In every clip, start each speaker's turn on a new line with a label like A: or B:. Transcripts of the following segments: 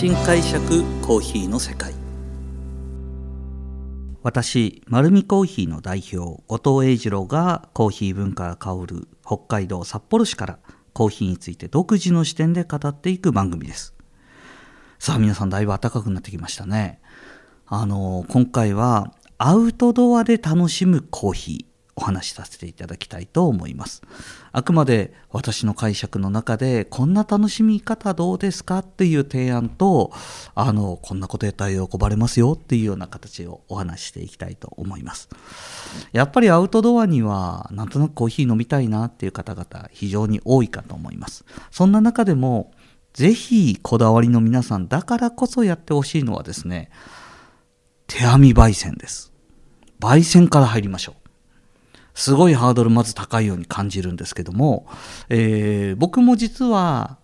A: 新解釈コーヒーの世界。私丸るコーヒーの代表後藤英二郎がコーヒー文化が香る北海道札幌市からコーヒーについて独自の視点で語っていく番組です。さあ皆さんだいぶ暖かくなってきましたね。あの今回はアウトドアで楽しむコーヒー。お話しさせていただきたいと思います。あくまで私の解釈の中でこんな楽しみ方どうですかっていう提案とあのこんなことやったら喜ばれますよっていうような形をお話ししていきたいと思います。やっぱりアウトドアにはなんとなくコーヒー飲みたいなっていう方々非常に多いかと思います。そんな中でもぜひこだわりの皆さんだからこそやってほしいのはですね手編み焙煎です。焙煎から入りましょう。すごいハードルまず高いように感じるんですけども、えー、僕も実は、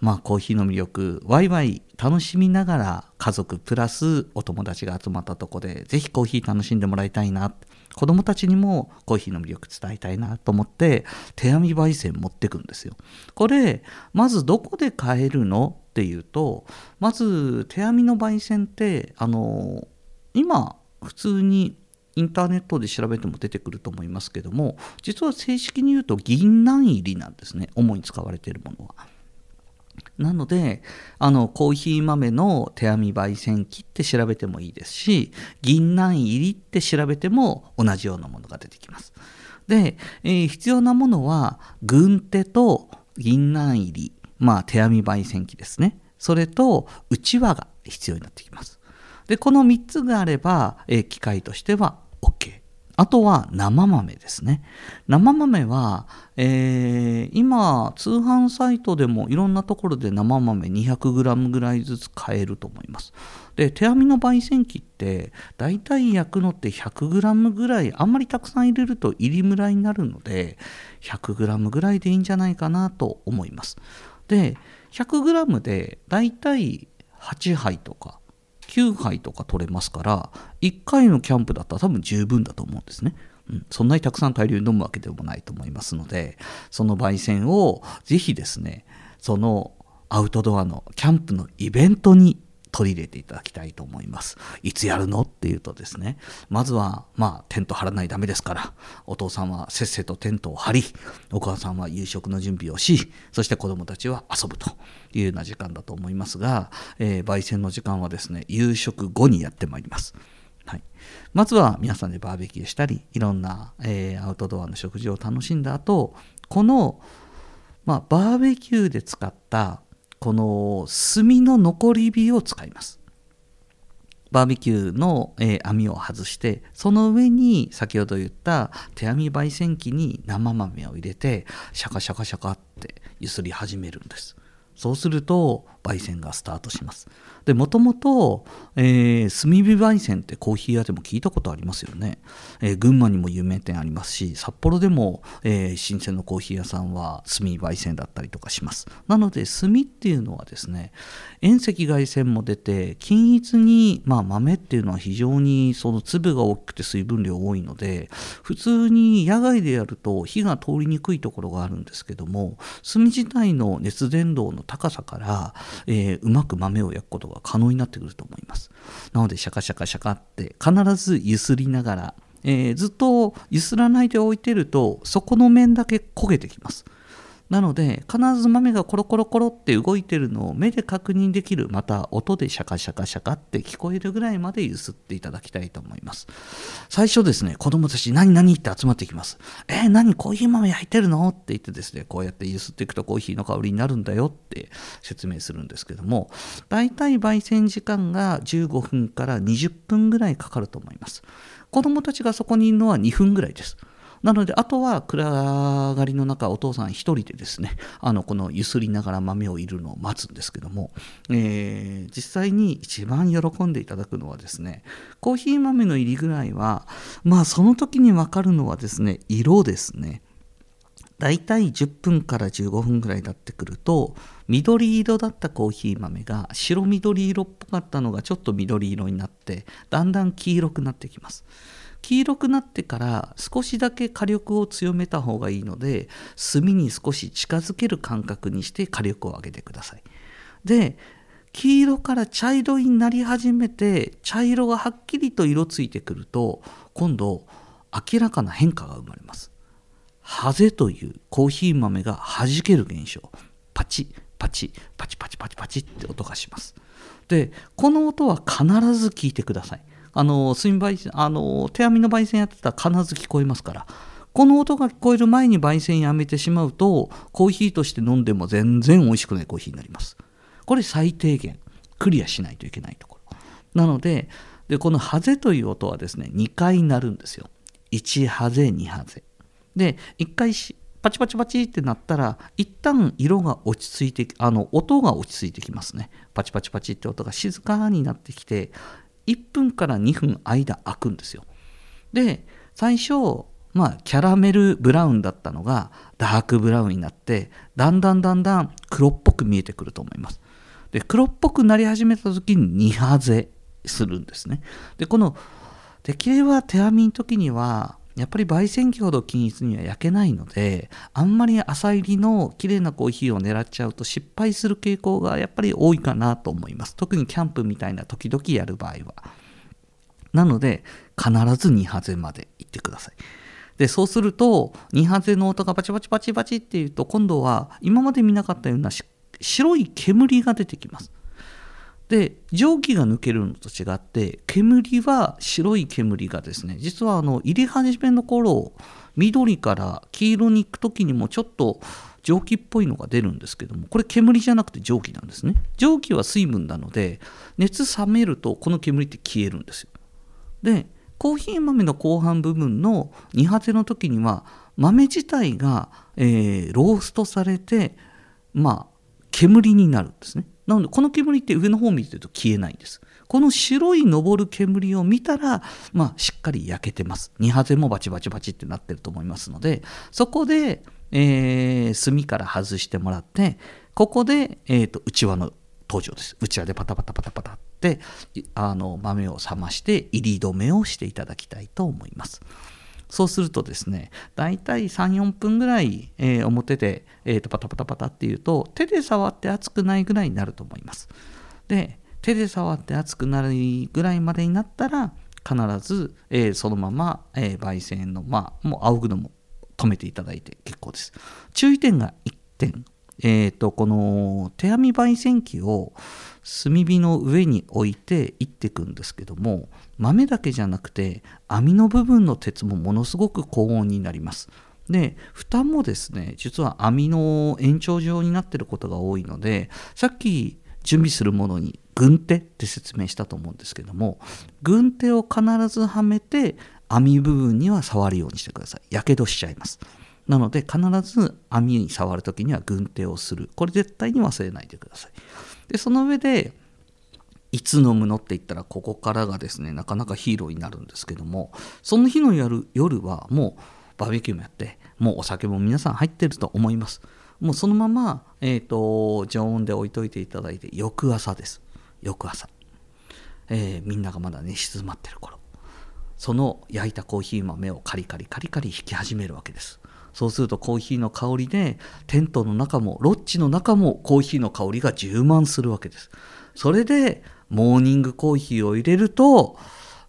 A: まあ、コーヒーの魅力ワイワイ楽しみながら家族プラスお友達が集まったとこでぜひコーヒー楽しんでもらいたいな子供たちにもコーヒーの魅力伝えたいなと思って手編み焙煎持ってくんですよ。これまずどこで買えるのっていうとまず手編みの焙煎ってあの今普通にインターネットで調べても出てくると思いますけども実は正式に言うと銀杏入りなんですね主に使われているものは。なのであのコーヒー豆の手編み焙煎機って調べてもいいですし銀杏入りって調べても同じようなものが出てきます。で、えー、必要なものは軍手と銀杏入りまあ手編み焙煎機ですねそれとうちわが必要になってきます。でこの3つがあれば、えー、機械としては OK。あとは生豆ですね。生豆は、えー、今、通販サイトでもいろんなところで生豆 200g ぐらいずつ買えると思います。で、手編みの焙煎機って、だいたい焼くのって 100g ぐらい、あんまりたくさん入れると入りムラになるので、100g ぐらいでいいんじゃないかなと思います。で、100g でだいたい8杯とか9杯とか取れますから1回のキャンプだったら多分十分だと思うんですね。うん、そんなにたくさん大量に飲むわけでもないと思いますのでその焙煎をぜひですねそのアウトドアのキャンプのイベントに取り入れていただきたいと思います。いつやるの？っていうとですね、まずは、まあ、テント張らないダメですから、お父さんはせっせとテントを張り、お母さんは夕食の準備をし、そして子供たちは遊ぶというような時間だと思いますが、えー、焙煎の時間はですね、夕食後にやってまいります。はい、まずは皆さんでバーベキューしたり、いろんな、えー、アウトドアの食事を楽しんだ後、この、まあ、バーベキューで使ったこの炭の残り火を使います。バーベキューの、えー、網を外してその上に先ほど言った手編み焙煎機に生豆を入れてシャカシャカシャカって揺すり始めるんですそうすると焙煎がスタートします。でもともと、えー、炭火焙煎ってコーヒー屋でも聞いたことありますよね、えー、群馬にも有名店ありますし札幌でも、えー、新鮮のコーヒー屋さんは炭焙煎だったりとかします。なので炭っていうのはですね遠赤外線も出て均一に、まあ、豆っていうのは非常にその粒が大きくて水分量多いので普通に野外でやると火が通りにくいところがあるんですけども炭自体の熱伝導の高さから、えー、うまく豆を焼くことが可能になってくると思います。なのでシャカシャカシャカって必ずゆすりながら、えー、ずっとゆすらないで置いてるとそこの面だけ焦げてきます。なので必ず豆がコロコロコロって動いてるのを目で確認できるまた音でシャカシャカシャカって聞こえるぐらいまで揺すっていただきたいと思います。最初ですね子供たち何何って集まってきますえー、何コーヒー豆焼いてるの？って言ってですねこうやって揺すっていくとコーヒーの香りになるんだよって説明するんですけどもだいたい焙煎時間が15分から20分ぐらいかかると思います。子供たちがそこにいるのは2分ぐらいです。なので、あとは暗がりの中、お父さん一人でですね、あのこのゆすりながら豆をいるのを待つんですけども、えー、実際に一番喜んでいただくのはですね、コーヒー豆の入りぐらいは、まあその時に分かるのはですね、色ですね。だいたい10分から15分ぐらい経ってくると緑色だったコーヒー豆が白緑色っぽかったのがちょっと緑色になってだんだん黄色くなってきます。黄色くなってから少しだけ火力を強めた方がいいので炭に少し近づける感覚にして火力を上げてください。で黄色から茶色になり始めて茶色がはっきりと色ついてくると今度明らかな変化が生まれます。ハゼというコーヒー豆が弾ける現象。パチパチパチパチパチパチって音がします。でこの音は必ず聞いてください。あの炭焙煎あの手編みの焙煎やってたら必ず聞こえますから。この音が聞こえる前に焙煎やめてしまうとコーヒーとして飲んでも全然美味しくないコーヒーになります。これ最低限クリアしないといけないところ。なのででこのハゼという音はですね2回鳴るんですよ。1ハゼ2ハゼ。で1回パチパチパチってなったら一旦色が落ち着いてあの音が落ち着いてきますね。パチパチパチって音が静かになってきて1分から2分間空くんですよ。で最初まあキャラメルブラウンだったのがダークブラウンになってだんだんだんだん黒っぽく見えてくると思います。で黒っぽくなり始めた時に2ハゼするんですね。でこのできれば手編みの時にはやっぱり焙煎機ほど均一には焼けないのであんまり浅入りの綺麗なコーヒーを狙っちゃうと失敗する傾向がやっぱり多いかなと思います。特にキャンプみたいな時々やる場合は。なので必ず2ハゼまで行ってください。でそうすると2ハゼの音がバチバチバチバチっていうと今度は今まで見なかったような白い煙が出てきます。で蒸気が抜けるのと違って煙は白い煙がですね実はあの入り始めの頃緑から黄色に行く時にもちょっと蒸気っぽいのが出るんですけどもこれ煙じゃなくて蒸気なんですね。蒸気は水分なので熱冷めるとこの煙って消えるんですよ。でコーヒー豆の後半部分の煮果ての時には豆自体が、えー、ローストされてまあ煙になるんですね。なのでこの煙って上の方を見てると消えないんです。この白い昇る煙を見たら、まあ、しっかり焼けてます。2ハゼもバチバチバチってなってると思いますのでそこで、えー、炭から外してもらってここで、えーと、内輪の登場です。内輪でパタパタパタパタってあの豆を冷まして入り止めをしていただきたいと思います。そうするとですね、大体3、4分ぐらい、えー、表で、えー、とパタパタパタっていうと、手で触って熱くないぐらいになると思います。で、手で触って熱くなるぐらいまでになったら、必ず、えー、そのまま、えー、焙煎の、まあ、もう仰ぐのも止めていただいて結構です。注意点が1点。え、ー、と、この手編み焙煎機を炭火の上に置いていっていくんですけども、豆だけじゃなくて網の部分の鉄もものすごく高温になります。で蓋もですね実は網の延長状になってることが多いのでさっき準備するものに軍手って説明したと思うんですけども軍手を必ずはめて網部分には触るようにしてください。やけどしちゃいます。なので必ず網に触るときには軍手をする。これ絶対に忘れないでください。でその上でいつ飲むのって言ったらここからがですねなかなかヒーローになるんですけどもその日の夜夜はもうバーベキューもやってもうお酒も皆さん入ってると思います。もうそのまま、えーと、常温で置いといていただいて翌朝です。翌朝、えー、みんながまだ寝静まってる頃。その焼いたコーヒー豆をカリカリカリカリ引き始めるわけです。そうするとコーヒーの香りでテントの中もロッジの中もコーヒーの香りが充満するわけですそれでモーニングコーヒーを入れると、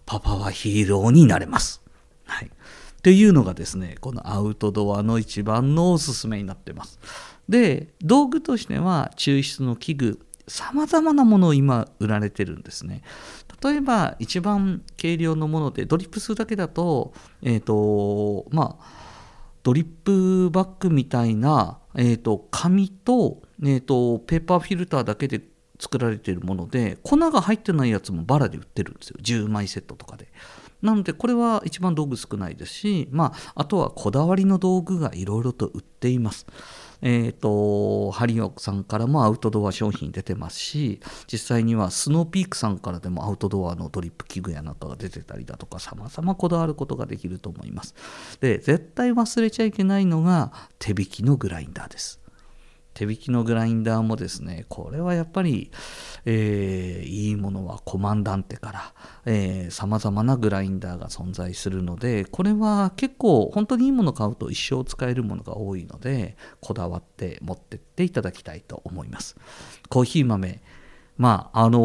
A: パパはヒーローになれます。はい。っていうのがですね、このアウトドアの一番のおすすめになってます。で、道具としては抽出の器具、様々なものを今売られてるんですね。例えば一番軽量のものでドリップするだけだと、えっ、ー、と、まあ、ドリップバッグみたいな、えーと、紙と,、えーとペーパーフィルターだけで作られているもので粉が入ってないやつもバラで売ってるんですよ。10枚セットとかで。なのでこれは一番道具少ないですしまああとはこだわりの道具がいろいろと売っています。え、ー、とハリオさんからもアウトドア商品出てますし実際にはスノーピークさんからでもアウトドアのドリップ器具やなんかが出てたりだとかさまざまこだわることができると思います。で絶対忘れちゃいけないのが手引きのグラインダーです。手引きのグラインダーもですね、これはやっぱり、えー、いいものはコマンダンテから、えー、様々なグラインダーが存在するので、これは結構本当にいいもの買うと一生使えるものが多いので、こだわって持ってっていただきたいと思います。コーヒー豆、まああの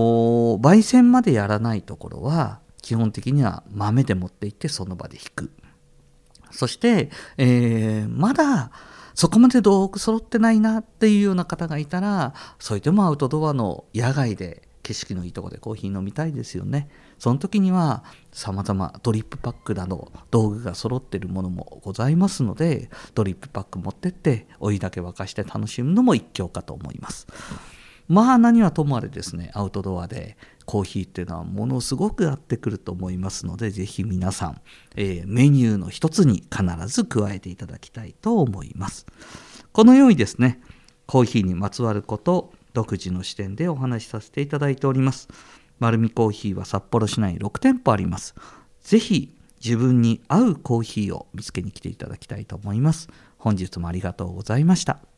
A: 焙煎までやらないところは基本的には豆で持っていってその場で引くそして、えー、まだそこまで道具揃ってないなっていうような方がいたらそれでもアウトドアの野外で景色のいいとこでコーヒー飲みたいですよね。その時にはさまざまドリップパックなど道具が揃ってるものもございますのでドリップパック持ってってお湯だけ沸かして楽しむのも一興かと思います。まあ何はともあれですねアウトドアでコーヒーっていうのはものすごく合ってくると思いますのでぜひ皆さん、えー、メニューの一つに必ず加えていただきたいと思います。このようにですねコーヒーにまつわること独自の視点でお話しさせていただいております。丸見コーヒーは札幌市内6店舗あります。ぜひ自分に合うコーヒーを見つけに来ていただきたいと思います。本日もありがとうございました。